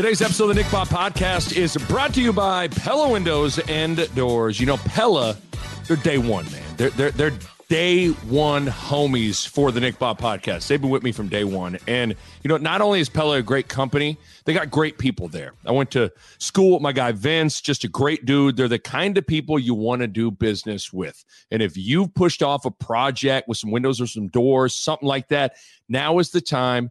Today's episode of the Nick Bahe Podcast is brought to you by Pella Windows and Doors. You know, Pella, they're day one, man. They're they're they're day one homies for the Nick Bahe Podcast. They've been with me from day one, and you know, not only is Pella a great company, they got great people there. I went to school with my guy Vince, just a great dude. They're the kind of people you want to do business with. And if you've pushed off a project with some windows or some doors, something like that, now is the time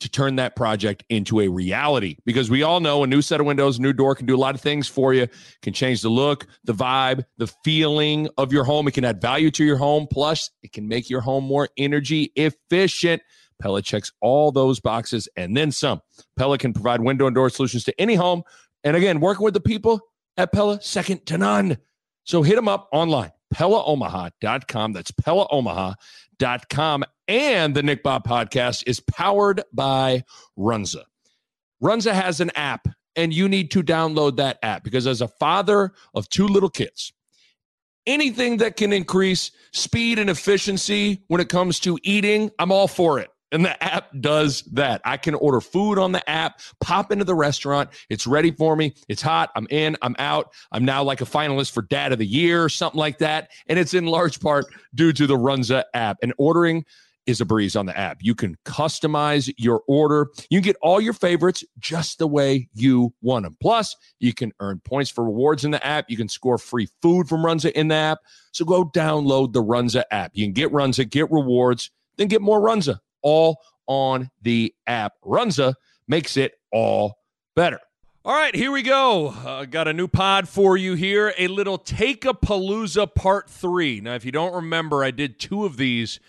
to turn that project into a reality because we all know a new set of windows, a new door can do a lot of things for you, can change the look, the vibe, the feeling of your home. It can add value to your home. Plus, it can make your home more energy efficient. Pella checks all those boxes and then some. Pella can provide window and door solutions to any home. And again, working with the people at Pella, second to none. So hit them up online, PellaOmaha.com. That's PellaOmaha.com. And the Nick Bahe podcast is powered by Runza. Runza has an app, and you need to download that app because as a father of two little kids, anything that can increase speed and efficiency when it comes to eating, I'm all for it. And the app does that. I can order food on the app, pop into the restaurant. It's ready for me. It's hot. I'm in. I'm out. I'm now like a finalist for Dad of the Year, or something like that. And it's in large part due to the Runza app. And ordering is a breeze on the app. You can customize your order. You can get all your favorites just the way you want them. Plus, you can earn points for rewards in the app. You can score free food from Runza in the app. So go download the Runza app. You can get Runza, get rewards, then get more Runza all on the app. Runza makes it all better. All right, here we go. Uh, got a new pod for you here. A little Take-Apalooza Part 3. Now, if you don't remember, I did two of these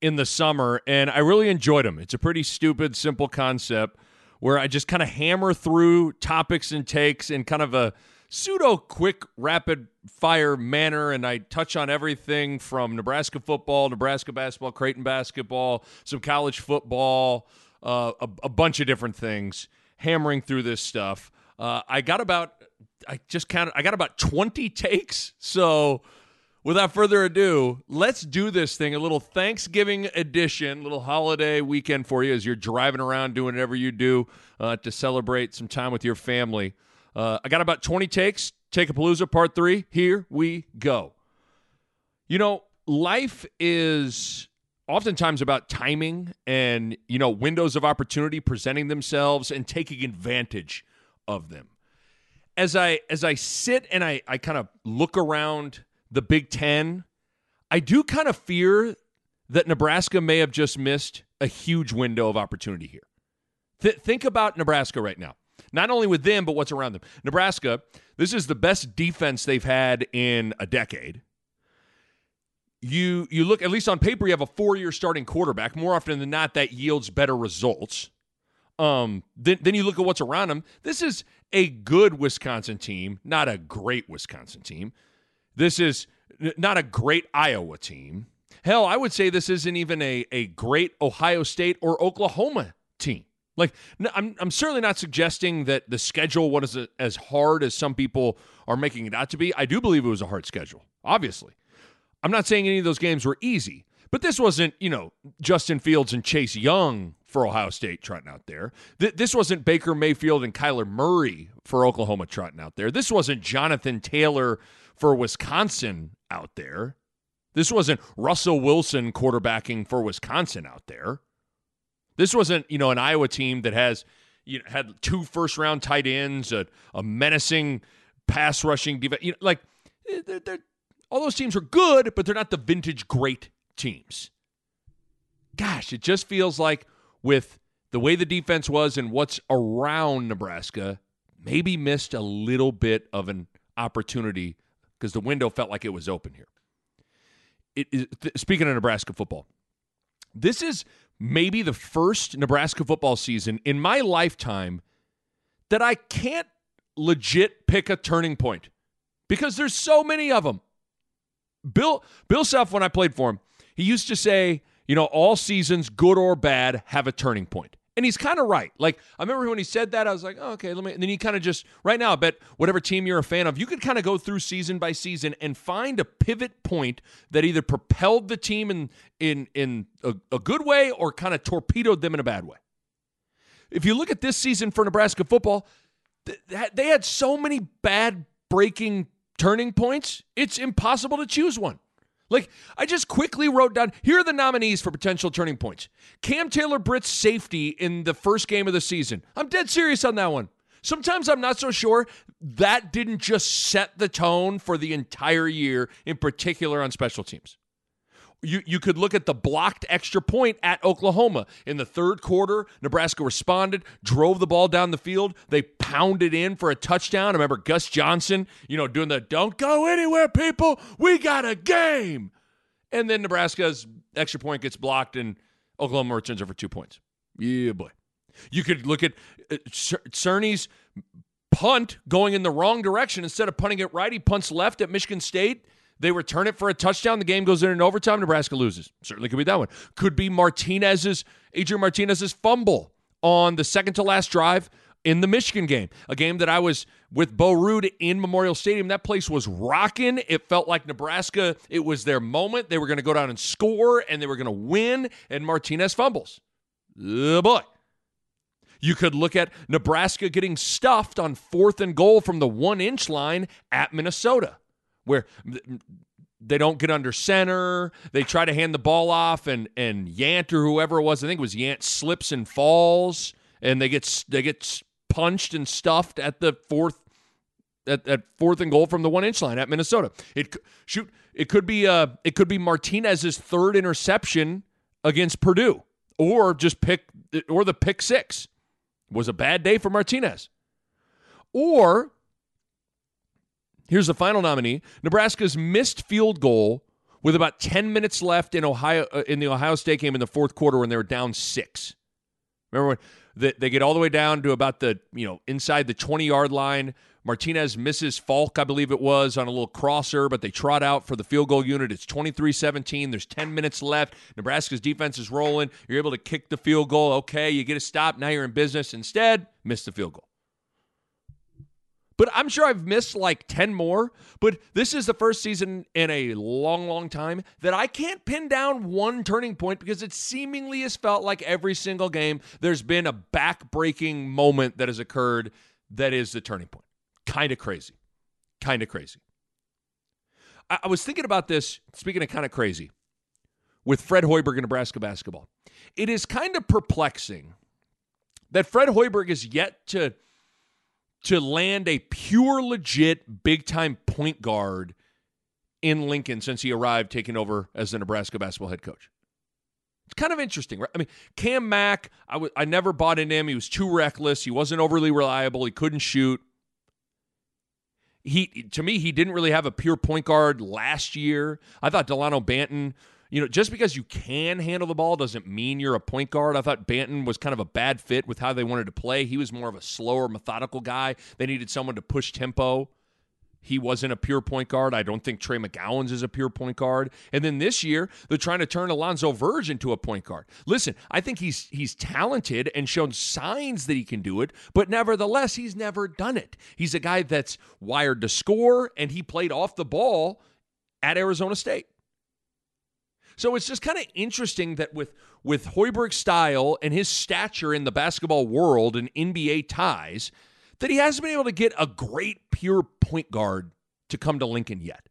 in the summer, and I really enjoyed them. It's a pretty stupid, simple concept where I just kind of hammer through topics and takes in kind of a pseudo quick, rapid fire manner. And I touch on everything from Nebraska football, Nebraska basketball, Creighton basketball, some college football, uh, a, a, bunch of different things, hammering through this stuff. Uh, I got about, I just counted, I got about 20 takes. So, without further ado, let's do this thing. A little Thanksgiving edition, little holiday weekend for you as you're driving around doing whatever you do uh, to celebrate some time with your family. Uh, I got about 20 takes. Take-Apalooza part three. Here we go. You know, life is oftentimes about timing and, you know, windows of opportunity presenting themselves and taking advantage of them. As I as I sit and I, I kind of look around the Big Ten, I do kind of fear that Nebraska may have just missed a huge window of opportunity here. Th- think about Nebraska right now. Not only with them, but what's around them. Nebraska, this is the best defense they've had in a decade. You you look at least on paper, you have a four-year starting quarterback. More often than not, that yields better results. Um, then then you look at what's around them. This is a good Wisconsin team, not a great Wisconsin team. This is not a great Iowa team. Hell, I would say this isn't even a, a great Ohio State or Oklahoma team. Like, I'm, I'm certainly not suggesting that the schedule was as hard as some people are making it out to be. I do believe it was a hard schedule, obviously. I'm not saying any of those games were easy, but this wasn't, you know, Justin Fields and Chase Young for Ohio State trotting out there. Th- this wasn't Baker Mayfield and Kyler Murray for Oklahoma trotting out there. This wasn't Jonathan Taylor for Wisconsin out there. This wasn't Russell Wilson quarterbacking for Wisconsin out there. This wasn't, you know, an Iowa team that has you know, had two first round tight ends, a, a menacing pass rushing defense. You know, like eh, they're, they're, all those teams are good, but they're not the vintage great teams. Gosh, it just feels like with the way the defense was and what's around Nebraska, maybe missed a little bit of an opportunity because the window felt like it was open here. It is, th- speaking of Nebraska football, This is maybe the first Nebraska football season in my lifetime that I can't legit pick a turning point because there's so many of them. Bill Bill Self, when I played for him, he used to say, you know, all seasons, good or bad, have a turning point. And he's kind of right. Like, I remember when he said that, I was like, oh, okay, let me. And then you kind of just, right now, I bet whatever team you're a fan of, you could kind of go through season by season and find a pivot point that either propelled the team in, in, in a, a good way or kind of torpedoed them in a bad way. If you look at this season for Nebraska football, they had so many bad breaking turning points, it's impossible to choose one. Like, I just quickly wrote down here are the nominees for potential turning points Cam Taylor Britt's safety in the first game of the season. I'm dead serious on that one. Sometimes I'm not so sure that didn't just set the tone for the entire year, in particular on special teams. You, you could look at the blocked extra point at Oklahoma. In the third quarter, Nebraska responded, drove the ball down the field. They pounded in for a touchdown. I remember Gus Johnson, you know, doing the don't go anywhere, people. We got a game. And then Nebraska's extra point gets blocked and Oklahoma returns it for two points. Yeah, boy. You could look at uh, Cerny's punt going in the wrong direction. Instead of punting it right, he punts left at Michigan State they return it for a touchdown. The game goes in an overtime. Nebraska loses. Certainly could be that one. Could be Martinez's, Adrian Martinez's fumble on the second to last drive in the Michigan game, a game that I was with Bo Ruud in Memorial Stadium. That place was rocking. It felt like Nebraska, it was their moment. They were going to go down and score and they were going to win, and Martinez fumbles. Oh boy. You could look at Nebraska getting stuffed on fourth and goal from the one inch line at Minnesota where they don't get under center. They try to hand the ball off, and and Yant or whoever it was, I think it was Yant, slips and falls, and they get they get punched and stuffed at the fourth at, at fourth and goal from the one inch line at Minnesota. It shoot it could be uh it could be Martinez's third interception against Purdue, or just pick or the pick six was a bad day for Martinez, or Here's the final nominee Nebraska's missed field goal with about 10 minutes left in Ohio uh, in the Ohio State game in the fourth quarter when they were down six. Remember when they, get all the way down to about the, you know, inside the 20 yard line. Martinez misses Falck, I believe it was, on a little crosser, but they trot out for the field goal unit. It's 23 17. There's 10 minutes left. Nebraska's defense is rolling. You're able to kick the field goal. Okay, you get a stop. Now you're in business. Instead, miss the field goal. But I'm sure I've missed like 10 more. But this is the first season in a long, long time that I can't pin down one turning point because it seemingly has felt like every single game there's been a back-breaking moment that has occurred that is the turning point. Kind of crazy. Kind of crazy. I, I was thinking about this, speaking of kind of crazy, with Fred Hoiberg in Nebraska basketball. It is kind of perplexing that Fred Hoiberg is yet to – to land a pure, legit, big time point guard in Lincoln since he arrived taking over as the Nebraska basketball head coach. It's kind of interesting, right? I mean, Cam Mack, I, w- I never bought into him. He was too reckless. He wasn't overly reliable. He couldn't shoot. He to me, he didn't really have a pure point guard last year. I thought Delano Banton you know, just because you can handle the ball doesn't mean you're a point guard. I thought Banton was kind of a bad fit with how they wanted to play. He was more of a slower, methodical guy. They needed someone to push tempo. He wasn't a pure point guard. I don't think Trey McGowens is a pure point guard. And then this year, they're trying to turn Alonzo Verge into a point guard. Listen, I think he's he's talented and shown signs that he can do it, but nevertheless, he's never done it. He's a guy that's wired to score, and he played off the ball at Arizona State. So it's just kind of interesting that with with Hoiberg's style and his stature in the basketball world and NBA ties, that he hasn't been able to get a great pure point guard to come to Lincoln yet.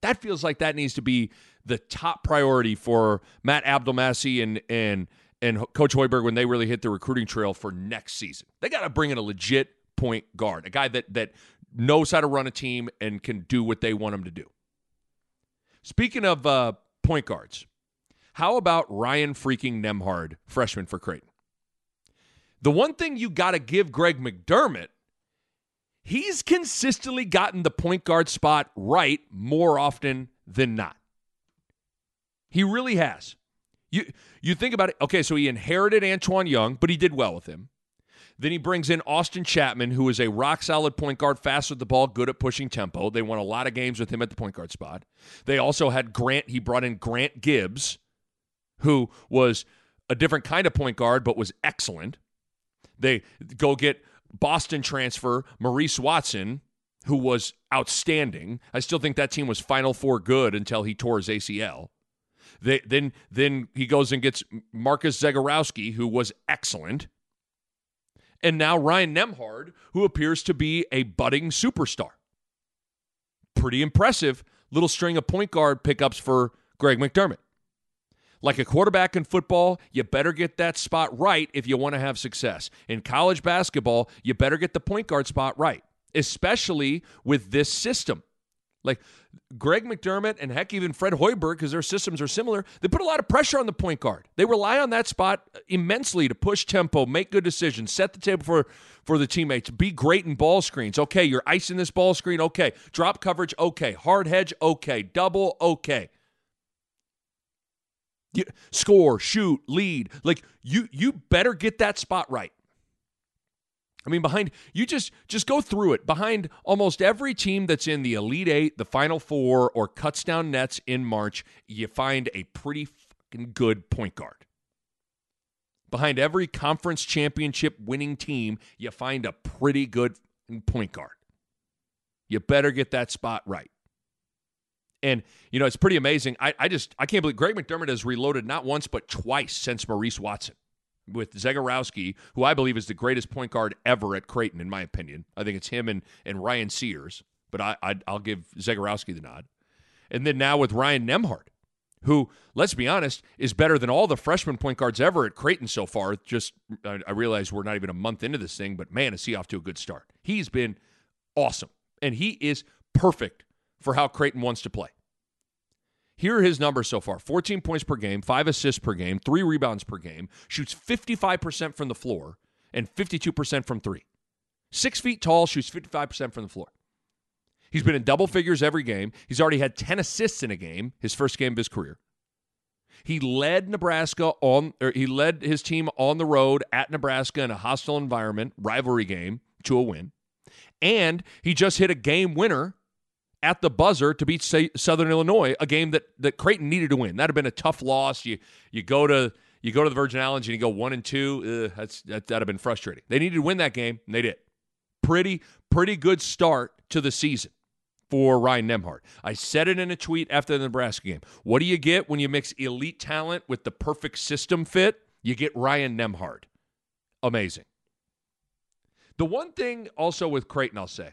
That feels like that needs to be the top priority for Matt Abdelmassih and and and Coach Hoiberg when they really hit the recruiting trail for next season. They got to bring in a legit point guard, a guy that that knows how to run a team and can do what they want him to do. Speaking of uh, point guards. How about Ryan freaking Nemhard, freshman for Creighton? The one thing you got to give Greg McDermott, he's consistently gotten the point guard spot right more often than not. He really has. You you think about it. Okay, so he inherited Antoine Young, but he did well with him. Then he brings in Austin Chatman, who is a rock solid point guard, fast with the ball, good at pushing tempo. They won a lot of games with him at the point guard spot. They also had Grant. He brought in Grant Gibbs, who was a different kind of point guard, but was excellent. They go get Boston transfer Maurice Watson, who was outstanding. I still think that team was Final Four good until he tore his ACL. They, then then he goes and gets Marcus Zegarowski, who was excellent. And now Ryan Nembhard, who appears to be a budding superstar. Pretty impressive little string of point guard pickups for Greg McDermott. Like a quarterback in football, you better get that spot right if you want to have success. In college basketball, you better get the point guard spot right, especially with this system. Like Greg McDermott and heck, even Fred Hoiberg, because their systems are similar, they put a lot of pressure on the point guard. They rely on that spot uh, immensely to push tempo, make good decisions, set the table for, for the teammates, be great in ball screens. Okay, you're icing this ball screen. Okay. Drop coverage. Okay. Hard hedge. Okay. Double. Okay score, shoot, lead. Like you you better get that spot right. I mean, behind you just just go through it. Behind almost every team that's in the Elite Eight, the Final Four, or cuts down nets in March, you find a pretty fucking good point guard. Behind every conference championship winning team, you find a pretty good point guard. You better get that spot right. And, you know, it's pretty amazing. I, I just, I can't believe Greg McDermott has reloaded not once, but twice since Maurice Watson with Zegarowski, who I believe is the greatest point guard ever at Creighton, in my opinion. I think it's him and, and Ryan Sears, but I, I, will give Zegarowski the nod. And then now with Ryan Nembhard, who, let's be honest, is better than all the freshman point guards ever at Creighton so far. Just, I, I realize we're not even a month into this thing, but man, is he off to a good start. He's been awesome, and he is perfect for how Creighton wants to play. Here are his numbers so far 14 points per game, five assists per game, three rebounds per game, shoots 55% from the floor, and 52% from three. Six feet tall, shoots 55% from the floor. He's been in double figures every game. He's already had 10 assists in a game, his first game of his career. He led Nebraska on, he led his team on the road at Nebraska in a hostile environment, rivalry game to a win. And he just hit a game winner at the buzzer to beat Southern Illinois, a game that that Creighton needed to win. That'd have been a tough loss. You you go to you go to the Virgin Islands and you go one and two. That's that, that'd have been frustrating. They needed to win that game, and they did. Pretty pretty good start to the season for Ryan Nembhard. I said it in a tweet after the Nebraska game. What do you get when you mix elite talent with the perfect system fit? You get Ryan Nembhard. Amazing. The one thing also with Creighton, I'll say,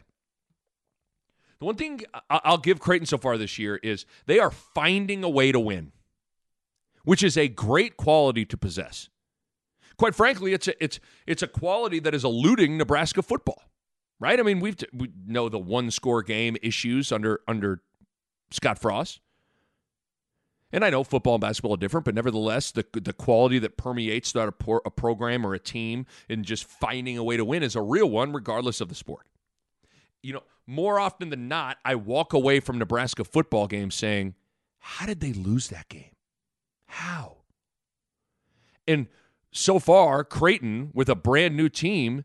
the one thing I'll give Creighton so far this year is they are finding a way to win, which is a great quality to possess. Quite frankly, it's a, it's it's a quality that is eluding Nebraska football, right? I mean, we've we know the one score game issues under under Scott Frost. And I know football and basketball are different, but nevertheless, the the quality that permeates throughout a, a program or a team in just finding a way to win is a real one, regardless of the sport. You know, more often than not, I walk away from Nebraska football games saying, How did they lose that game? How? And so far, Creighton, with a brand new team,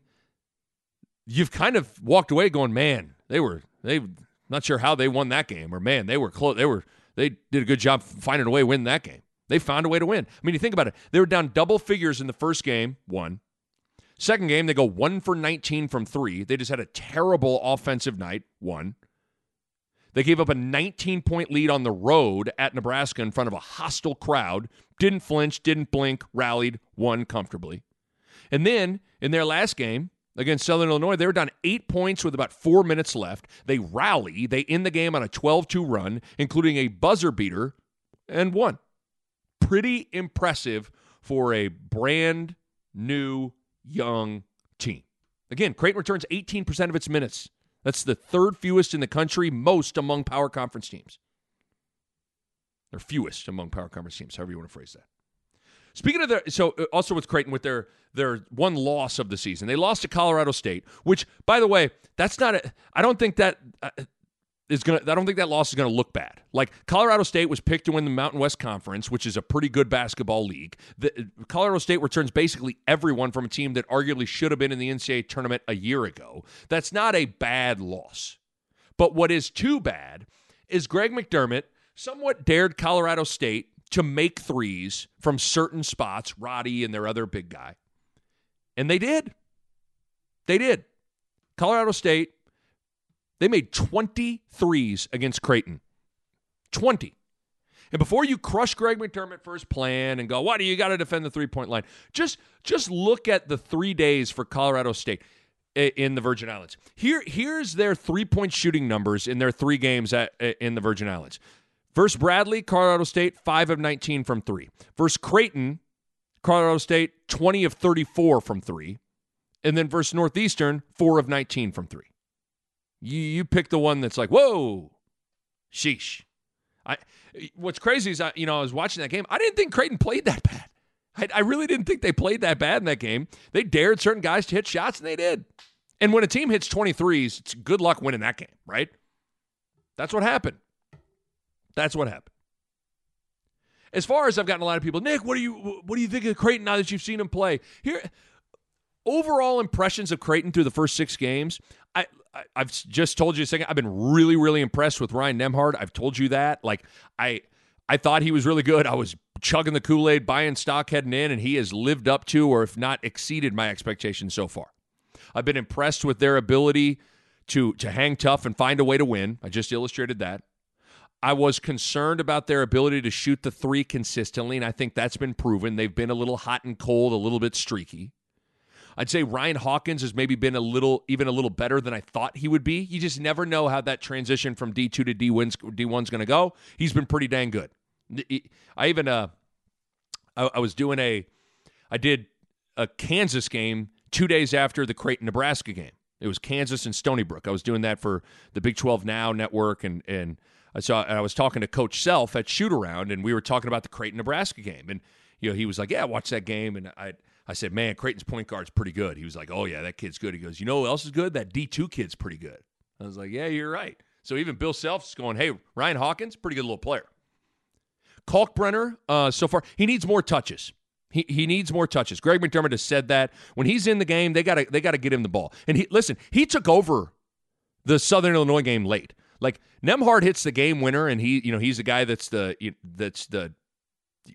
you've kind of walked away going, Man, they were, they, not sure how they won that game, or man, they were close, they were, they did a good job finding a way to win that game. They found a way to win. I mean, you think about it. They were down double figures in the first game, one. Second game, they go one for 19 from three. They just had a terrible offensive night, one. They gave up a 19 point lead on the road at Nebraska in front of a hostile crowd. Didn't flinch, didn't blink, rallied, won comfortably. And then in their last game against Southern Illinois, they were down eight points with about four minutes left. They rally, they end the game on a 12 2 run, including a buzzer beater, and won. Pretty impressive for a brand new young team. Again, Creighton returns 18% of its minutes. That's the third fewest in the country, most among power conference teams. They're fewest among power conference teams, however you want to phrase that. Speaking of the, so uh, also with Creighton with their their one loss of the season, they lost to Colorado State, which by the way, that's not a. I don't think that uh, is going to, I don't think that loss is going to look bad. Like Colorado State was picked to win the Mountain West Conference, which is a pretty good basketball league. The, Colorado State returns basically everyone from a team that arguably should have been in the NCAA tournament a year ago. That's not a bad loss. But what is too bad is Greg McDermott somewhat dared Colorado State to make threes from certain spots, Roddy and their other big guy. And they did. They did. Colorado State they made 20 threes against Creighton. 20. And before you crush Greg McDermott for his plan and go, "Why do you got to defend the three-point line?" Just just look at the 3 days for Colorado State in the Virgin Islands. Here here's their three-point shooting numbers in their 3 games at in the Virgin Islands. Versus Bradley, Colorado State 5 of 19 from 3. Versus Creighton, Colorado State 20 of 34 from 3. And then versus Northeastern 4 of 19 from 3. You you pick the one that's like, whoa, sheesh. I what's crazy is I you know I was watching that game. I didn't think Creighton played that bad. I, I really didn't think they played that bad in that game. They dared certain guys to hit shots, and they did. And when a team hits 23s, it's good luck winning that game, right? That's what happened. That's what happened. As far as I've gotten a lot of people, Nick, what do you what do you think of Creighton now that you've seen him play? Here, overall impressions of Creighton through the first six games. I I, have just told you a second. I've been really, really impressed with Ryan Nembhard. I've told you that. Like I, I thought he was really good. I was chugging the Kool Aid, buying stock heading in, and he has lived up to, or if not exceeded, my expectations so far. I've been impressed with their ability to to hang tough and find a way to win. I just illustrated that. I was concerned about their ability to shoot the three consistently, and I think that's been proven. They've been a little hot and cold, a little bit streaky. I'd say Ryan Hawkins has maybe been a little, even a little better than I thought he would be. You just never know how that transition from D2 to D1's, D1's going to go. He's been pretty dang good. I even, uh, I, I was doing a, I did a Kansas game two days after the Creighton, Nebraska game. It was Kansas and Stony Brook. I was doing that for the Big 12 Now network, and and I saw and I was talking to Coach Self at Shoot Around, and we were talking about the Creighton Nebraska game, and you know he was like, "Yeah, watch that game," and I I said, man, Creighton's point guard's pretty good. He was like, oh, yeah, that kid's good. He goes, you know who else is good? That D2 kid's pretty good. I was like, yeah, you're right. So even Bill Self's going, hey, Ryan Hawkins, pretty good little player. Kalkbrenner, uh, so far, he needs more touches. He, he needs more touches. Greg McDermott has said that when he's in the game, they gotta they gotta get him the ball. And he listen, he took over the Southern Illinois game late. Like Nembhard hits the game winner, and he you know he's the guy that's the that's the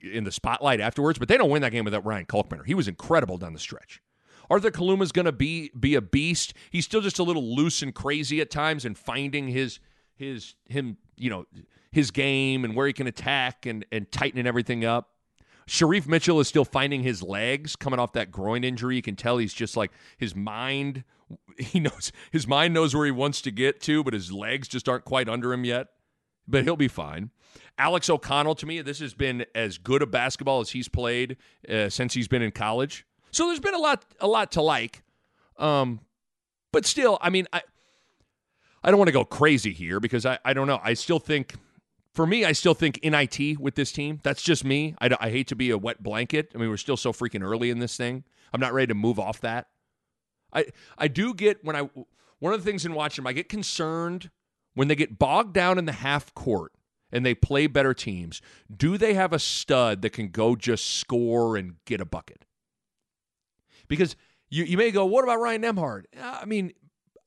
in the spotlight afterwards, but they don't win that game without Ryan Kalkbrenner. He was incredible down the stretch. Arthur Kaluma's going to be be a beast. He's still just a little loose and crazy at times and finding his his him, you know, his game and where he can attack and and tightening everything up. Shereef Mitchell is still finding his legs coming off that groin injury. You can tell he's just like his mind he knows his mind knows where he wants to get to, but his legs just aren't quite under him yet. But he'll be fine. Alex O'Connell, to me, this has been as good a basketball as he's played uh, since he's been in college. So there's been a lot, a lot to like. Um, but still, I mean, I, I don't want to go crazy here because I, I don't know. I still think, for me, I still think NIT with this team. That's just me. I, I hate to be a wet blanket. I mean, we're still so freaking early in this thing. I'm not ready to move off that. I, I do get when I, one of the things in watching them, I get concerned when they get bogged down in the half court and they play better teams, do they have a stud that can go just score and get a bucket? Because you, you may go, what about Ryan Nembhard? I mean,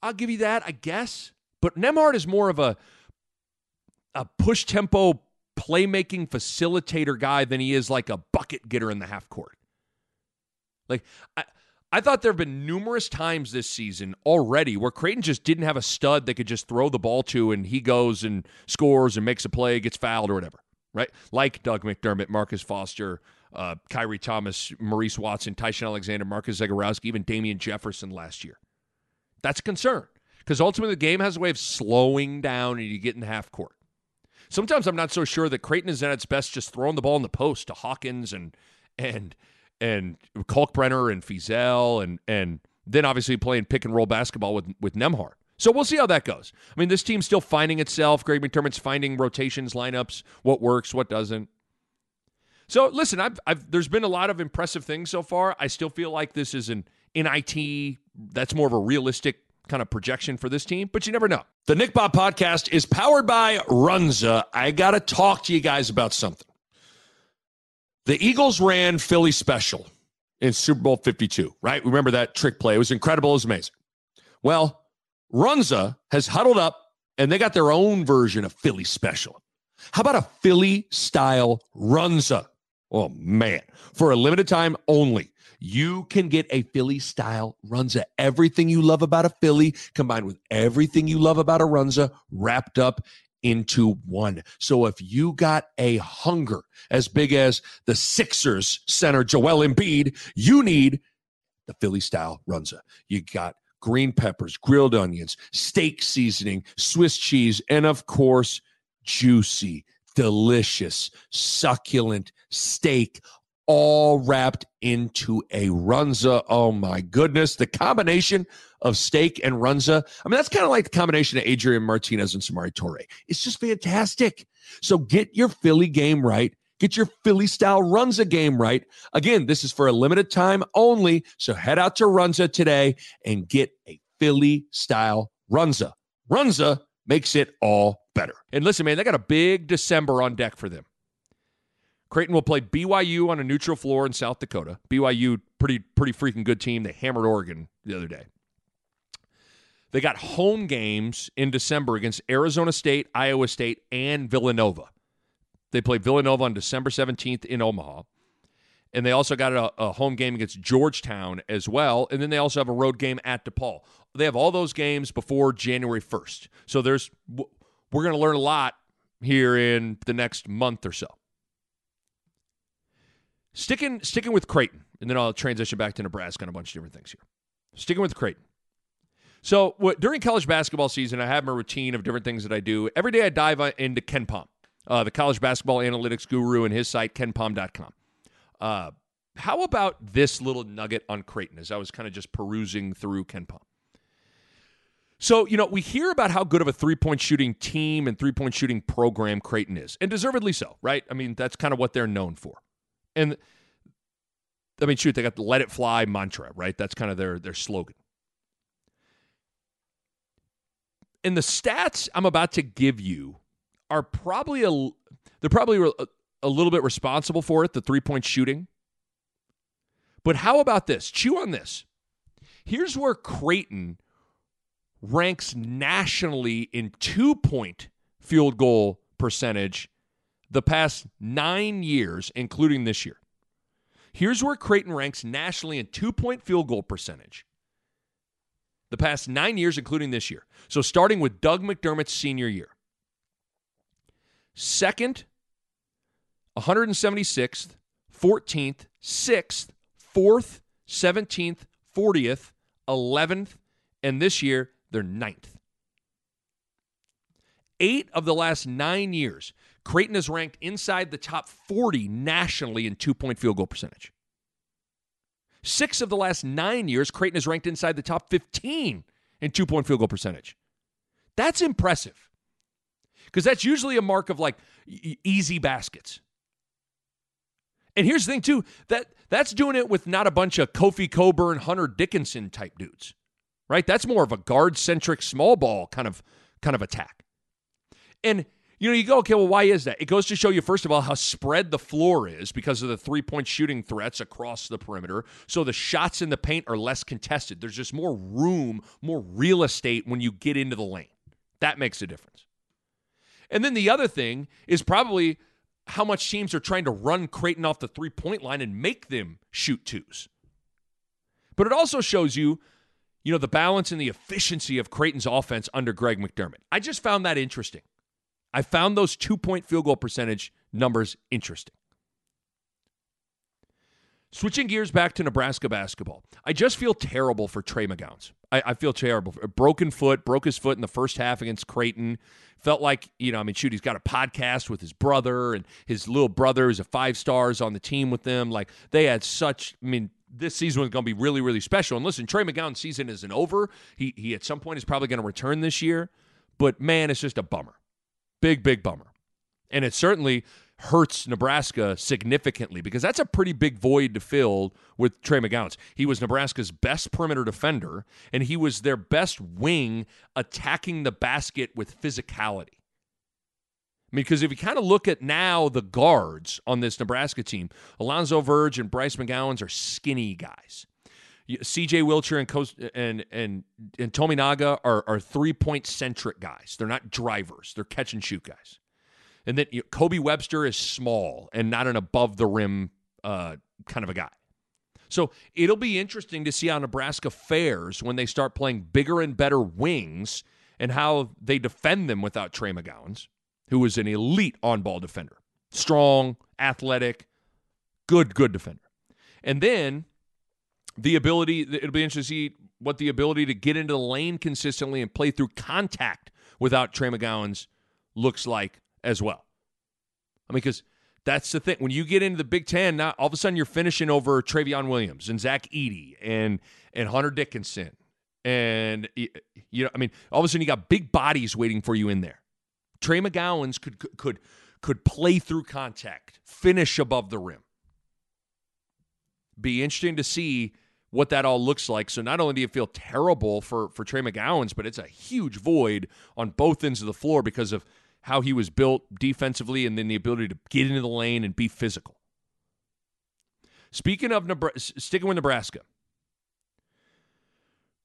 I'll give you that, I guess. But Nembhard is more of a a push tempo playmaking facilitator guy than he is like a bucket getter in the half court. Like I, I thought there have been numerous times this season already where Creighton just didn't have a stud they could just throw the ball to and he goes and scores and makes a play, gets fouled or whatever, right? Like Doug McDermott, Marcus Foster, uh, Khyri Thomas, Maurice Watson, Ty-Shon Alexander, Marcus Zegarowski, even Damien Jefferson last year. That's a concern because ultimately the game has a way of slowing down and you get in the half court. Sometimes I'm not so sure that Creighton is at its best just throwing the ball in the post to Hawkins and and and Kalkbrenner and Feazell and and then obviously playing pick and roll basketball with with Nembhard. So we'll see how that goes. I mean, this team's still finding itself. Greg McDermott's finding rotations, lineups, what works, what doesn't. So listen, I've, I've there's been a lot of impressive things so far. I still feel like this is an NIT that's more of a realistic kind of projection for this team, but you never know. The Nick Bahe podcast is powered by Runza. I got to talk to you guys about something. The Eagles ran Philly special in Super Bowl 52, right? Remember that trick play? It was incredible. It was amazing. Well, Runza has huddled up and they got their own version of Philly special. How about a Philly style Runza? Oh, man. For a limited time only, you can get a Philly style Runza. Everything you love about a Philly combined with everything you love about a Runza wrapped up into one. So if you got a hunger as big as the Sixers center Joel Embiid, you need the Philly style Runza. You got green peppers, grilled onions, steak seasoning, Swiss cheese, and of course, juicy, delicious, succulent steak all wrapped into a runza. Oh my goodness. The combination of steak and runza. I mean, that's kind of like the combination of Adrian Martinez and Samori Toure. It's just fantastic. So get your Philly game right. Get your Philly style Runza game right. Again, this is for a limited time only. So head out to Runza today and get a Philly style Runza. Runza makes it all better. And listen, man, they got a big December on deck for them. Creighton will play BYU on a neutral floor in South Dakota. BYU, pretty pretty freaking good team. They hammered Oregon the other day. They got home games in December against Arizona State, Iowa State, and Villanova. They play Villanova on December 17th in Omaha. And they also got a, a, home game against Georgetown as well. And then they also have a road game at DePaul. They have all those games before January 1st. So there's we're going to learn a lot here in the next month or so. Sticking sticking with Creighton, and then I'll transition back to Nebraska and a bunch of different things here. Sticking with Creighton. So what, during college basketball season, I have my routine of different things that I do. Every day I dive into KenPom, uh, the college basketball analytics guru, and his site, kenpom.com. Uh, how about this little nugget on Creighton as I was kind of just perusing through KenPom? So, you know, we hear about how good of a three point shooting team and three point shooting program Creighton is, and deservedly so, right? I mean, that's kind of what they're known for. And I mean, shoot, they got the let it fly mantra, right? That's kind of their, their slogan. And the stats I'm about to give you are probably a they're probably a, a little bit responsible for it, the three point shooting. But how about this? Chew on this. Here's where Creighton ranks nationally in two point field goal percentage the past nine years, including this year. Here's where Creighton ranks nationally in two point field goal percentage the past nine years, including this year. So starting with Doug McDermott's senior year. Second, 176th, 14th, 6th, 4th, 17th, 40th, 11th, and this year they're ninth. Eight of the last nine years, Creighton is ranked inside the top 40 nationally in two point field goal percentage. Six of the last nine years, Creighton is ranked inside the top 15 in two point field goal percentage. That's impressive because that's usually a mark of like easy baskets. And here's the thing, too that that's doing it with not a bunch of Kofi Cockburn, Hunter Dickinson type dudes right? That's more of a guard centric small ball kind of kind of attack. And you know, you go, okay, well, why is that? It goes to show you, first of all, how spread the floor is because of the three point shooting threats across the perimeter. So the shots in the paint are less contested. There's just more room, more real estate when you get into the lane. That makes a difference. And then the other thing is probably how much teams are trying to run Creighton off the three point line and make them shoot twos. But it also shows you you know, the balance and the efficiency of Creighton's offense under Greg McDermott. I just found that interesting. I found those two point field goal percentage numbers interesting. Switching gears back to Nebraska basketball, I just feel terrible for Trey McGowens. I, I feel terrible. Broken foot, broke his foot in the first half against Creighton. Felt like, you know, I mean, shoot, he's got a podcast with his brother, and his little brother is a five stars on the team with them. Like, they had such, I mean, this season was going to be really, really special. And listen, Trey McGowens season isn't over. He, he at some point is probably going to return this year. But man, it's just a bummer. Big, big bummer. And it certainly hurts Nebraska significantly because that's a pretty big void to fill with Trey McGowens. He was Nebraska's best perimeter defender, and he was their best wing attacking the basket with physicality. Because if you kind of look at now the guards on this Nebraska team, Alonzo Verge and Bryce McGowens are skinny guys. CJ Wilcher and and and and Tominaga are are three point centric guys. They're not drivers. They're catch and shoot guys. And then you know, Kobe Webster is small and not an above the rim uh, kind of a guy. So it'll be interesting to see how Nebraska fares when they start playing bigger and better wings and how they defend them without Trey McGowans, who is an elite on ball defender. Strong, athletic, good, good defender. And then the ability, it'll be interesting to see what the ability to get into the lane consistently and play through contact without Trey McGowens looks like as well. I mean, because that's the thing. When you get into the Big Ten, now all of a sudden you're finishing over Trevion Williams and Zach Edey and and Hunter Dickinson. And you know, I mean, all of a sudden you got big bodies waiting for you in there. Trey McGowens could could could play through contact, finish above the rim. Be interesting to see what that all looks like. So not only do you feel terrible for for Trey McGowens, but it's a huge void on both ends of the floor because of how he was built defensively and then the ability to get into the lane and be physical. Speaking of Nebraska, sticking with Nebraska,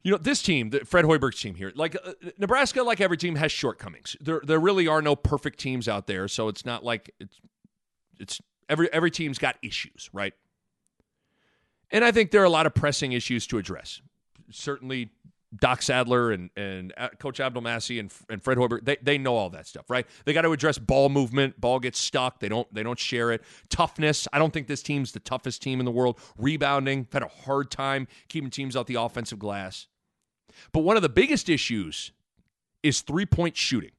you know this team, the Fred Hoiberg's team here, like uh, Nebraska, like every team, has shortcomings. There, there really are no perfect teams out there, so it's not like it's, it's every every team's got issues, right? And I think there are a lot of pressing issues to address. Certainly, Doc Sadler and and uh, Coach Abdelmassih and, and Fred Hoiberg, they, they know all that stuff, right? They got to address ball movement. Ball gets stuck. They don't they don't share it. Toughness. I don't think this team's the toughest team in the world. Rebounding. Had a hard time keeping teams out the offensive glass. But one of the biggest issues is three point shooting.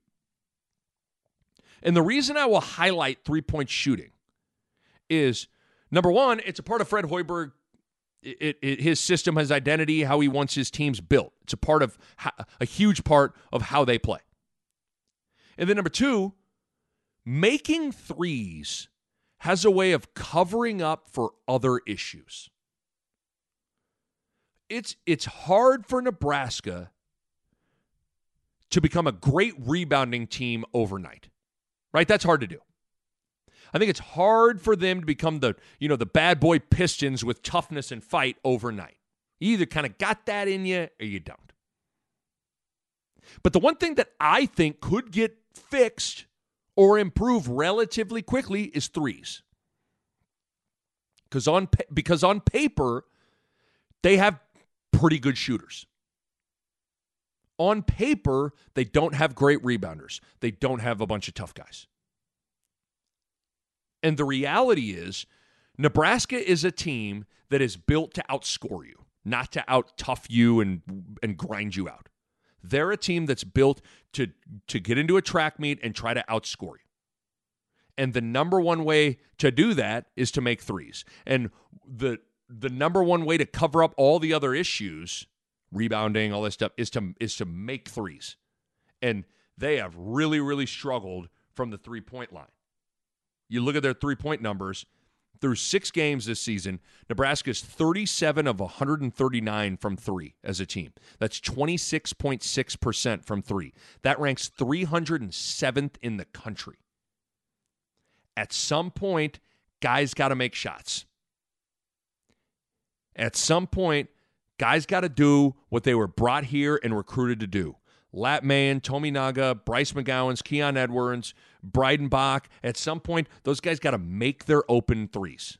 And the reason I will highlight three point shooting is number one, it's a part of Fred Hoiberg it, it, his system, his identity, how he wants his teams built. It's a part of a huge part of how they play. And then number two, making threes has a way of covering up for other issues. It's it's hard for Nebraska to become a great rebounding team overnight. Right? That's hard to do. I think it's hard for them to become the, you know, the bad boy Pistons with toughness and fight overnight. You either kind of got that in you or you don't. But the one thing that I think could get fixed or improve relatively quickly is threes. Because on because on paper they have pretty good shooters. On paper, they don't have great rebounders. They don't have a bunch of tough guys. And the reality is, Nebraska is a team that is built to outscore you, not to out tough you and and grind you out. They're a team that's built to to get into a track meet and try to outscore you. And the number one way to do that is to make threes. And the the number one way to cover up all the other issues, rebounding, all this stuff, is to is to make threes. And they have really, really struggled from the three point line. You look at their three point numbers through six games this season, Nebraska's 37 of 139 from three as a team. That's 26.6% from three. That ranks 307th in the country. At some point, guys got to make shots. At some point, guys got to do what they were brought here and recruited to do Lat Mayen, Tominaga, Bryce McGowens, Keon Edwards, Breidenbach. At some point, those guys got to make their open threes.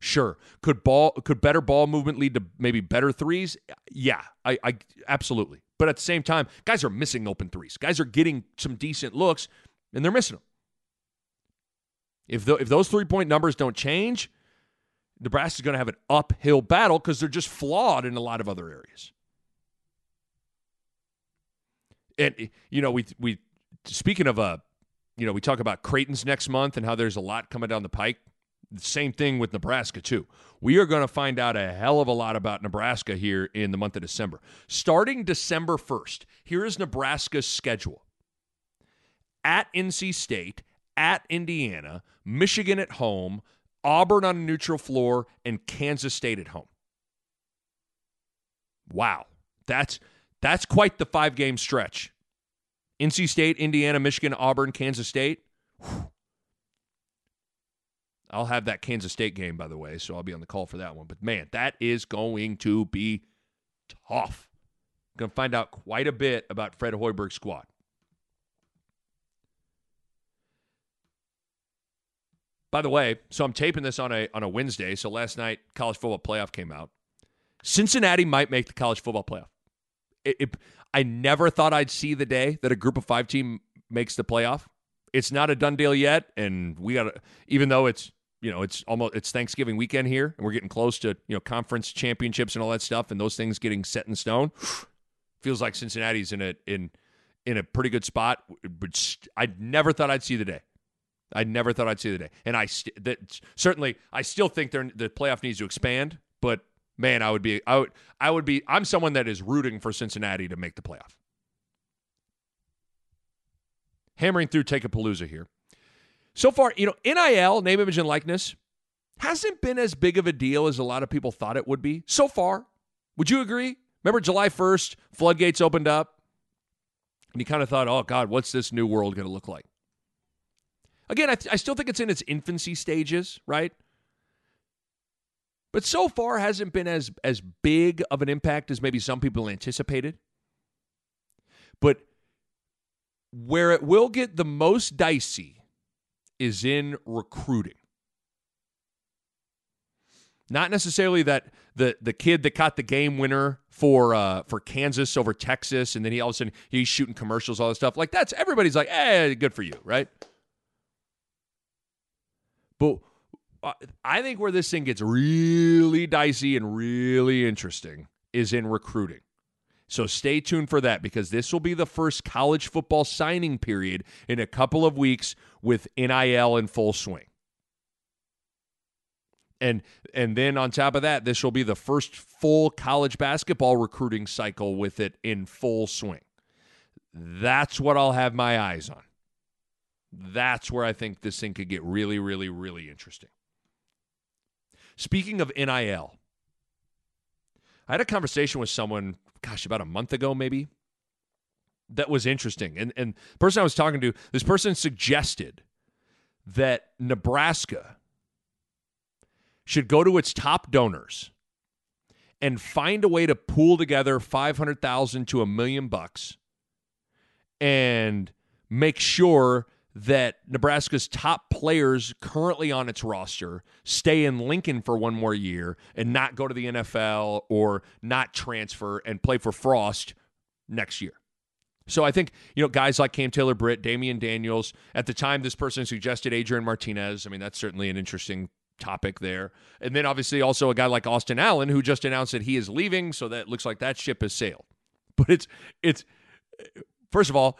Sure. Could ball could better ball movement lead to maybe better threes? Yeah, I, I absolutely. But at the same time, guys are missing open threes. Guys are getting some decent looks, and they're missing them. If the, if those three point numbers don't change, Nebraska's going to have an uphill battle because they're just flawed in a lot of other areas and you know, we we speaking of uh, you know, we talk about Creighton's next month and how there's a lot coming down the pike. Same thing with Nebraska too. We are going to find out a hell of a lot about Nebraska here in the month of December. Starting December 1st, here is Nebraska's schedule. At NC State, at Indiana, Michigan at home, Auburn on a neutral floor, and Kansas State at home. Wow. That's that's quite the five game stretch. NC State, Indiana, Michigan, Auburn, Kansas State. Whew. I'll have that Kansas State game, by the way, so I'll be on the call for that one. But man, that is going to be tough. Going to find out quite a bit about Fred Hoiberg's squad. By the way, so I'm taping this on a on a Wednesday. So last night, college football playoff came out. Cincinnati might make the college football playoff. It, it, I never thought I'd see the day that a group of five team makes the playoff. It's not a done deal yet, and we got to. Even though it's you know it's almost it's Thanksgiving weekend here, and we're getting close to you know conference championships and all that stuff, and those things getting set in stone. Feels like Cincinnati's in a in in a pretty good spot. But I never thought I'd see the day. I never thought I'd see the day, and I st- that certainly I still think the playoff needs to expand. But man, I would be I would I would be I'm someone that is rooting for Cincinnati to make the playoff. Hammering through Take-Apalooza here. So far, you know, NIL, name, image, and likeness, hasn't been as big of a deal as a lot of people thought it would be so far. Would you agree? Remember July 1st, floodgates opened up, and you kind of thought, oh, God, what's this new world going to look like? Again, I, th- I still think it's in its infancy stages, right? But so far hasn't been as as big of an impact as maybe some people anticipated. But where it will get the most dicey is in recruiting. Not necessarily that the the kid that caught the game winner for uh, for Kansas over Texas, and then he all of a sudden he's shooting commercials, all this stuff. Like that's everybody's like, eh, good for you, right? But I think where this thing gets really dicey and really interesting is in recruiting. So stay tuned for that because this will be the first college football signing period in a couple of weeks with NIL in full swing. And and then on top of that, this will be the first full college basketball recruiting cycle with it in full swing. That's what I'll have my eyes on. That's where I think this thing could get really, really, really interesting. Speaking of NIL, I had a conversation with someone, gosh, about a month ago, maybe, that was interesting. And and the person I was talking to, this person suggested that Nebraska should go to its top donors and find a way to pool together 500,000 to a million bucks and make sure that Nebraska's top players currently on its roster stay in Lincoln for one more year and not go to the NFL or not transfer and play for Frost next year. So I think, you know, guys like Cam Taylor Britt, Damion Daniels, at the time this person suggested Adrian Martinez. I mean, that's certainly an interesting topic there. And then obviously also a guy like Austin Allen who just announced that he is leaving, so that looks like that ship has sailed. But it's it's first of all,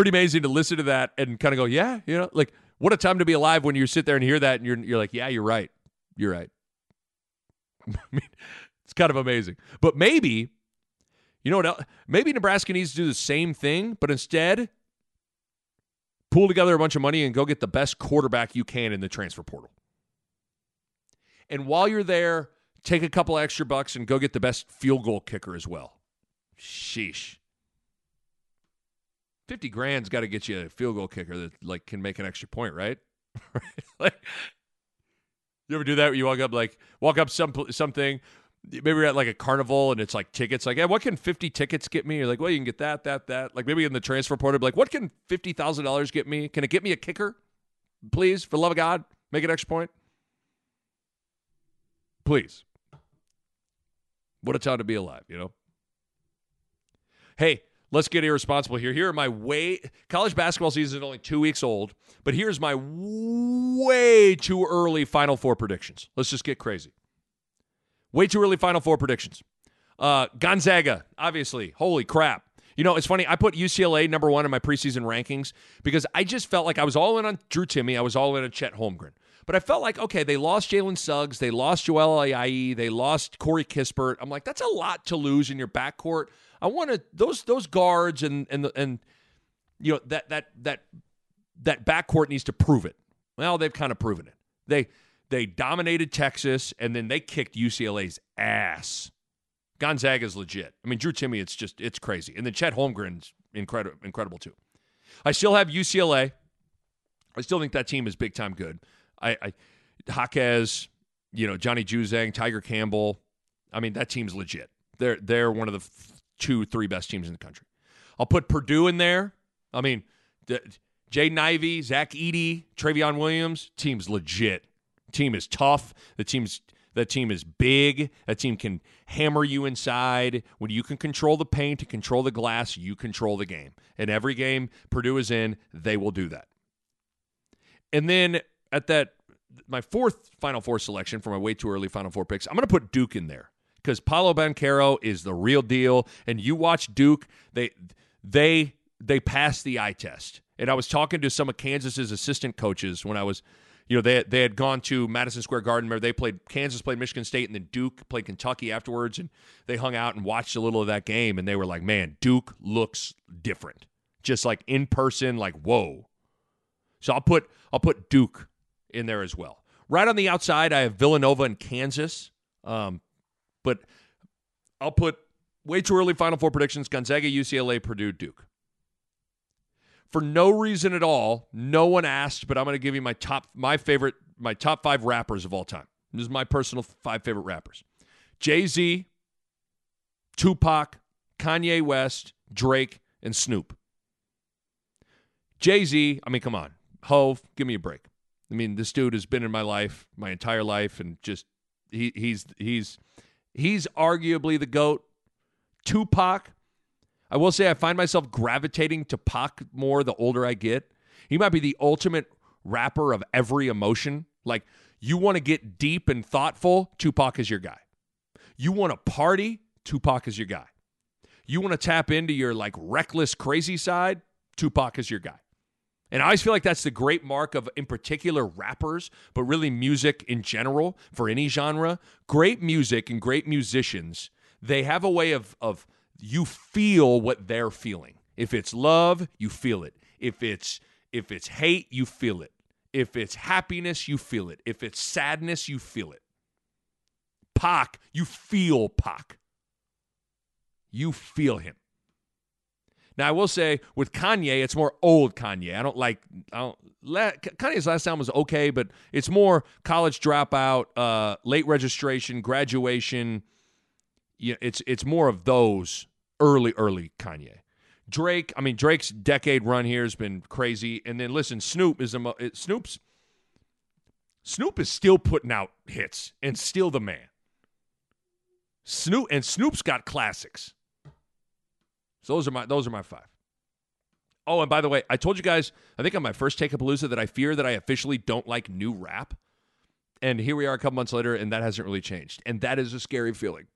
pretty amazing to listen to that and kind of go, yeah, you know, like what a time to be alive when you sit there and hear that and you're you're like, yeah, you're right, you're right. I mean, it's kind of amazing. But maybe, you know what? Maybe Nebraska needs to do the same thing, but instead pull together a bunch of money and go get the best quarterback you can in the transfer portal. And while you're there, take a couple extra bucks and go get the best field goal kicker as well. Sheesh. 50 grand's got to get you a field goal kicker that like can make an extra point, right? like you ever do that where you walk up like walk up some something maybe you're at like a carnival and it's like tickets like, hey, what can 50 tickets get me? You're like, well, you can get that, that, that. Like maybe in the transfer portal, like, what can $50,000 get me? Can it get me a kicker? Please, for the love of God, make an extra point. Please. What a time to be alive, you know? Hey, let's get irresponsible here. Here are my way college basketball season is only two weeks old, but here's my way too early Final Four predictions. Let's just get crazy. Way too early Final Four predictions. Uh, Gonzaga, obviously. Holy crap. You know, it's funny. I put UCLA number one in my preseason rankings because I just felt like I was all in on Drew Timme. I was all in on Chet Holmgren. But I felt like, okay, they lost Jalen Suggs. They lost Joel Ayayi. They lost Corey Kispert. I'm like, that's a lot to lose in your backcourt. I wanted those those guards and and and you know that that that that backcourt needs to prove it. Well, they've kind of proven it. They they dominated Texas and then they kicked UCLA's ass. Gonzaga's legit. I mean, Drew Timme, it's just it's crazy. And then Chet Holmgren's incredible incredible too. I still have UCLA. I still think that team is big time good. I, I Jaquez, you know, Johnny Juzang, Tiger Campbell. I mean, that team's legit. They're they're one of the two, three best teams in the country. I'll put Purdue in there. I mean, the, Ivey, Zach Edey, Trevion Williams, team's legit. Team is tough. The team's that team is big. That team can hammer you inside. When you can control the paint and control the glass, you control the game. And every game Purdue is in, they will do that. And then at that, my fourth Final Four selection for my way too early Final Four picks, I'm going to put Duke in there because Paolo Banchero is the real deal. And you watch Duke, they they they pass the eye test. And I was talking to some of Kansas's assistant coaches when I was, you know, they they had gone to Madison Square Garden where they played Kansas played Michigan State and then Duke played Kentucky afterwards, and they hung out and watched a little of that game, and they were like, "Man, Duke looks different." Just like in person, like whoa. So I'll put I'll put Duke in there as well. Right on the outside, I have Villanova and Kansas. Um, but I'll put way too early Final Four predictions: Gonzaga, UCLA, Purdue, Duke. For no reason at all, no one asked, but I'm going to give you my top, my favorite, my top five rappers of all time. This is my personal five favorite rappers: Jay Z, Tupac, Kanye West, Drake, and Snoop. Jay Z, I mean, come on, Hove, give me a break. I mean, this dude has been in my life my entire life, and just he, he's he's he's arguably the goat. Tupac, I will say I find myself gravitating to Pac more the older I get. He might be the ultimate rapper of every emotion. Like you want to get deep and thoughtful, Tupac is your guy. You want to party, Tupac is your guy. You want to tap into your like reckless crazy side, Tupac is your guy. And I always feel like that's the great mark of, in particular, rappers, but really music in general for any genre. Great music and great musicians, they have a way of, of you feel what they're feeling. If it's love, you feel it. If it's if it's hate, you feel it. If it's happiness, you feel it. If it's sadness, you feel it. Pac, you feel Pac. You feel him. Now I will say with Kanye, it's more old Kanye. I don't like. I don't. Kanye's last album was okay, but it's more college dropout, uh, late registration, graduation. Yeah, it's it's more of those early, early Kanye. Drake, I mean Drake's decade run here has been crazy, and then listen, Snoop is a Snoop's Snoop is still putting out hits and still the man. Snoop and Snoop's got classics. So those are my those are my five. Oh, and by the way, I told you guys, I think on my first Take-Apalooza that I fear that I officially don't like new rap. And here we are a couple months later, and that hasn't really changed. And that is a scary feeling.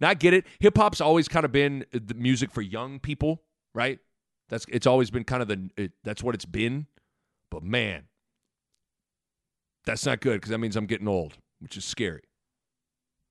Now I get it. Hip hop's always kind of been the music for young people, right? That's it's always been kind of the it, that's what it's been. But man, that's not good because that means I'm getting old, which is scary.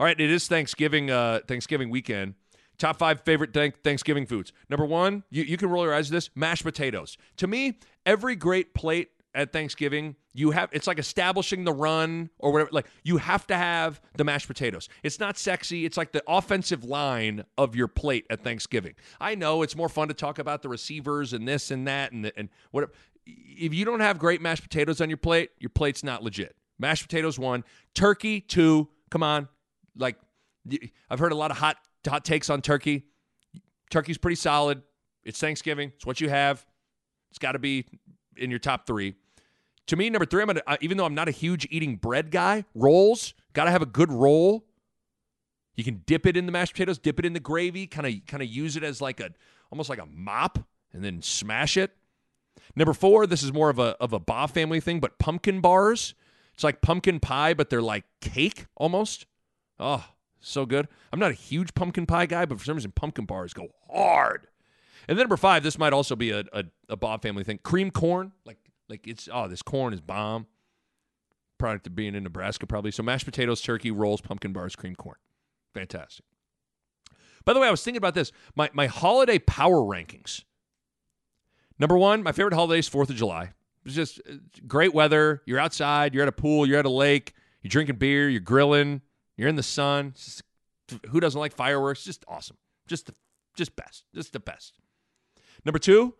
All right, it is Thanksgiving uh, Thanksgiving weekend. Top five favorite Thanksgiving foods. Number one, you, you can roll your eyes to this mashed potatoes. To me, every great plate at Thanksgiving, you have it's like establishing the run or whatever. Like you have to have the mashed potatoes. It's not sexy. It's like the offensive line of your plate at Thanksgiving. I know it's more fun to talk about the receivers and this and that and and whatever. if you don't have great mashed potatoes on your plate, your plate's not legit. Mashed potatoes one, turkey two. Come on, like I've heard a lot of hot hot takes on turkey. Turkey's pretty solid. It's Thanksgiving. It's what you have. It's got to be in your top three. To me, number three, I'm gonna, even though I'm not a huge eating bread guy, rolls got to have a good roll. You can dip it in the mashed potatoes, dip it in the gravy, kind of kind of use it as like a almost like a mop, and then smash it. Number four, this is more of a of a Bahe family thing, but pumpkin bars. It's like pumpkin pie, but they're like cake almost. Oh, so good. I'm not a huge pumpkin pie guy, but for some reason, pumpkin bars go hard. And then number five, this might also be a, a, a Bahe family thing. Cream corn. Like like it's oh, this corn is bomb. Product of being in Nebraska, probably. So mashed potatoes, turkey, rolls, pumpkin bars, cream corn. Fantastic. By the way, I was thinking about this. My my holiday power rankings. Number one, my favorite holiday is Fourth of July. It's just uh, great weather. You're outside. You're at a pool. You're at a lake. You're drinking beer. You're grilling. You're in the sun. Just, who doesn't like fireworks? Just awesome. Just the, just best. Just the best. Number two,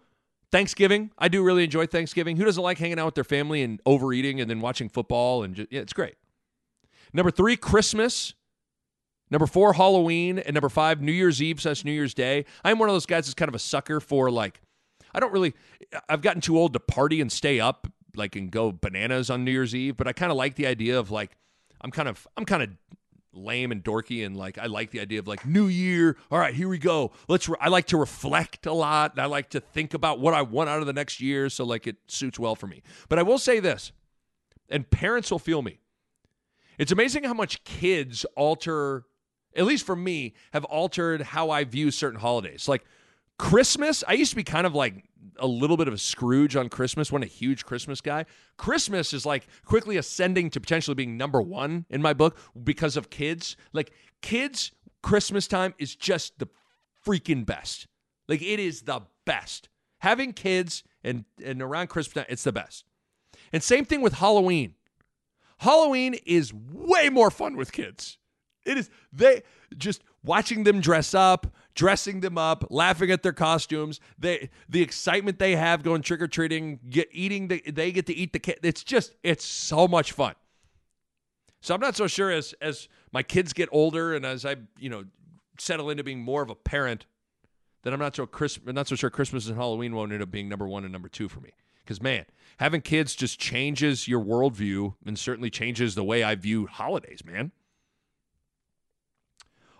Thanksgiving. I do really enjoy Thanksgiving. Who doesn't like hanging out with their family and overeating and then watching football and just, yeah, it's great. Number three, Christmas. Number four, Halloween, and number five, New Year's Eve slash New Year's Day. I'm one of those guys that's kind of a sucker for like I don't really. I've gotten too old to party and stay up, like and go bananas on New Year's Eve. But I kind of like the idea of like I'm kind of I'm kind of lame and dorky and like I like the idea of like New Year. All right, here we go. Let's. Re- I like to reflect a lot. And I like to think about what I want out of the next year. So like it suits well for me. But I will say this, and parents will feel me. It's amazing how much kids alter. At least for me, have altered how I view certain holidays. Like Christmas, I used to be kind of like a little bit of a Scrooge on Christmas, wasn't a huge Christmas guy. Christmas is like quickly ascending to potentially being number one in my book because of kids. Like kids, Christmas time is just the freaking best. Like it is the best. Having kids and, and around Christmas time, it's the best. And same thing with Halloween. Halloween is way more fun with kids. It is they just watching them dress up, dressing them up, laughing at their costumes, they the excitement they have going trick or treating, get eating the they get to eat the kid. It's just it's so much fun. So I'm not so sure as as my kids get older and as I you know settle into being more of a parent that I'm not so Christmas, I'm not so sure Christmas and Halloween won't end up being number one and number two for me. Because man, having kids just changes your worldview and certainly changes the way I view holidays, man.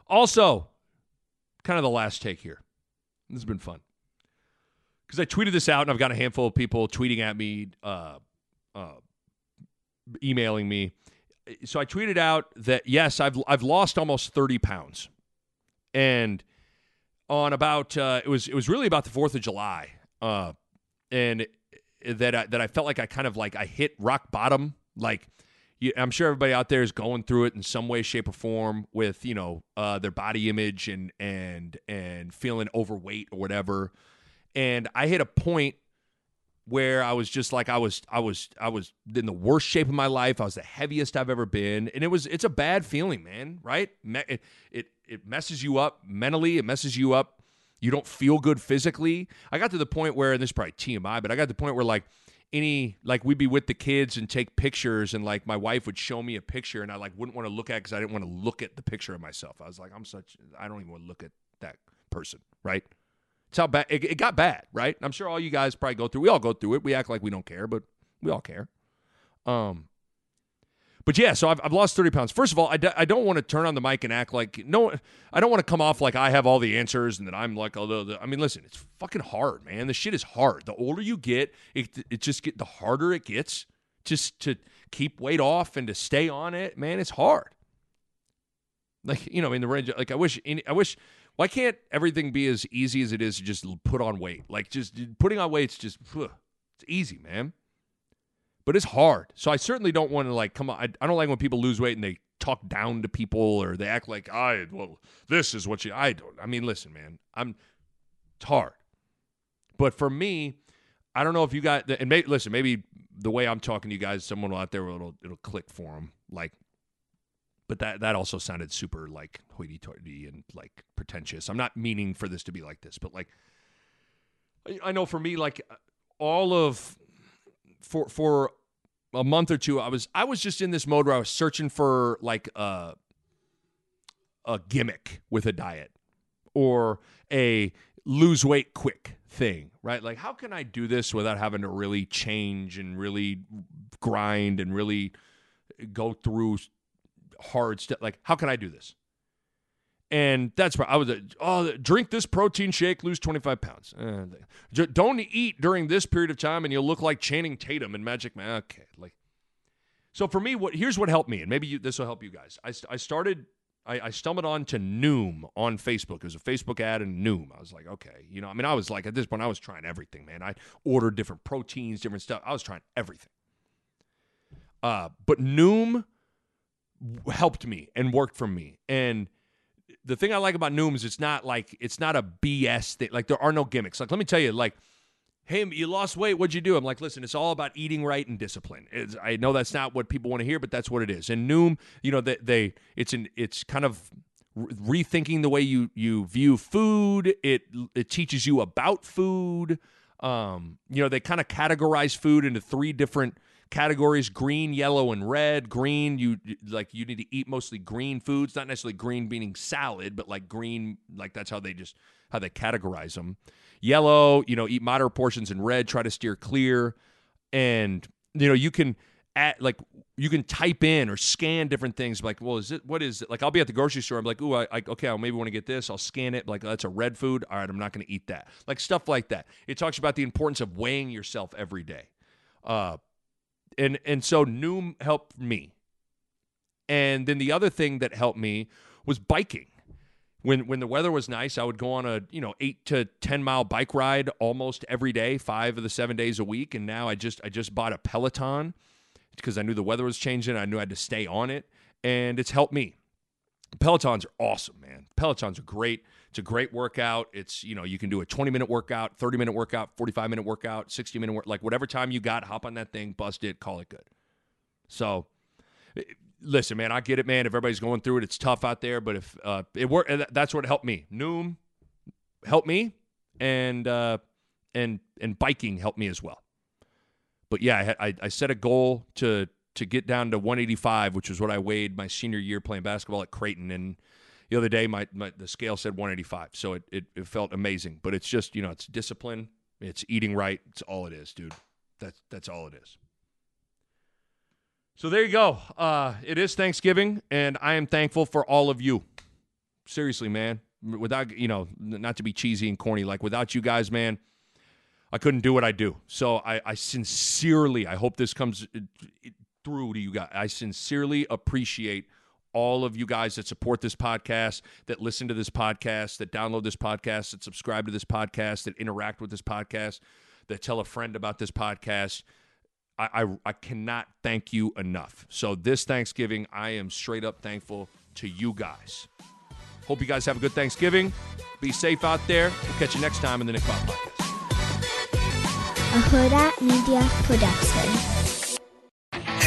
Also, kind of the last take here. This has been fun because I tweeted this out and I've got a handful of people tweeting at me, uh, uh, emailing me. So I tweeted out that yes, I've I've lost almost thirty pounds, and on about uh, it was it was really about the Fourth of July, uh, and that I, that I felt like I kind of like I hit rock bottom, like I'm sure everybody out there is going through it in some way, shape, or form with you know uh, their body image and and and feeling overweight or whatever. And I hit a point where I was just like I was I was I was in the worst shape of my life. I was the heaviest I've ever been, and it was it's a bad feeling, man. Right? It it it messes you up mentally. It messes you up. You don't feel good physically. I got to the point where, and this is probably TMI, but I got to the point where like any like we'd be with the kids and take pictures and like my wife would show me a picture and I like wouldn't want to look at because I didn't want to look at the picture of myself. I was like, I'm such I don't even want to look at that person, right? It's how bad it, it got bad, right? I'm sure all you guys probably go through. We all go through it. We act like we don't care, but we all care. Um, but yeah, so I've, I've lost 30 pounds. First of all, I d- I don't want to turn on the mic and act like, no, I don't want to come off like I have all the answers and that I'm like, although, I mean, listen, it's fucking hard, man. The shit is hard. The older you get, it, it just get, the harder it gets just to keep weight off and to stay on it, man, it's hard. Like, you know, in the range, like I wish, I wish, why can't everything be as easy as it is to just put on weight? Like just putting on weight's just, it's easy, man but it's hard. So I certainly don't want to like come on. I, I don't like when people lose weight and they talk down to people or they act like I well this is what you I don't. I mean, listen, man, I'm it's hard. But for me, I don't know if you got and may, listen, maybe the way I'm talking to you guys, someone out there will it'll, it'll click for them. Like, but that that also sounded super like hoity-toity and like pretentious. I'm not meaning for this to be like this, but like I, I know for me, like all of for for a month or two, I was I was just in this mode where I was searching for like a a gimmick with a diet or a lose weight quick thing, right? Like how can I do this without having to really change and really grind and really go through hard stuff? Like how can I do this? And that's why I was, oh, drink this protein shake, lose 25 pounds. Uh, don't eat during this period of time and you'll look like Channing Tatum in Magic Man. Okay. Like, so for me, what here's what helped me, and maybe this will help you guys. I, I started, I, I stumbled on to Noom on Facebook. It was a Facebook ad and Noom. I was like, okay, you know, I mean, I was like, at this point, I was trying everything, man. I ordered different proteins, different stuff. I was trying everything. Uh, but Noom helped me and worked for me. And, the thing I like about Noom is it's not like it's not a BS thing. Like there are no gimmicks. Like let me tell you, like, hey, you lost weight. What'd you do? I'm like, listen, it's all about eating right and discipline. It's, I know that's not what people want to hear, but that's what it is. And Noom, you know, they, they it's an it's kind of rethinking the way you you view food. It it teaches you about food. Um, you know, they kind of categorize food into three different categories green yellow and red. Green you like you need to eat mostly green foods not necessarily green meaning salad but like green like that's how they just how they categorize them yellow you know eat moderate portions and red try to steer clear. And you know you can add like you can type in or scan different things like well is it what is it? Like i'll be at the grocery store i'm like oh I, I, okay i maybe want to get this i'll scan it like that's a red food all right i'm not going to eat that. Like stuff like that. It talks about the importance of weighing yourself every day. Uh, and and so Noom helped me. And then the other thing that helped me was biking. When when the weather was nice, I would go on a you know eight to ten mile bike ride almost every day, five of the seven days a week. And now I just I just bought a Peloton because I knew the weather was changing. I knew I had to stay on it, and it's helped me. Pelotons are awesome, man. Pelotons are great. It's a great workout. It's, you know, you can do a 20 minute workout, 30 minute workout, 45 minute workout, 60 minute work, like whatever time you got, hop on that thing, bust it, call it good. So, eh, listen, man, I get it, man. If everybody's going through it, it's tough out there. But if uh, it worked, that's what helped me. Noom helped me, and uh, and and biking helped me as well. But yeah, I, I, I set a goal to to get down to 185, which was what I weighed my senior year playing basketball at Creighton, and the other day my, my the scale said 185 so it, it, it felt amazing but it's just you know it's discipline it's eating right it's all it is dude. That's that's all it is. So there you go. Uh, it is thanksgiving and i am thankful for all of you. Seriously man without you know not to be cheesy and corny like without you guys man i couldn't do what i do. So i, I sincerely i hope this comes through to you guys i sincerely appreciate all of you guys that support this podcast, that listen to this podcast, that download this podcast, that subscribe to this podcast, that interact with this podcast, that tell a friend about this podcast. I, I, I cannot thank you enough. So this Thanksgiving, I am straight up thankful to you guys. Hope you guys have a good Thanksgiving. Be safe out there. We'll catch you next time in the Nick Bahe Podcast. A Hurrdat Media Production.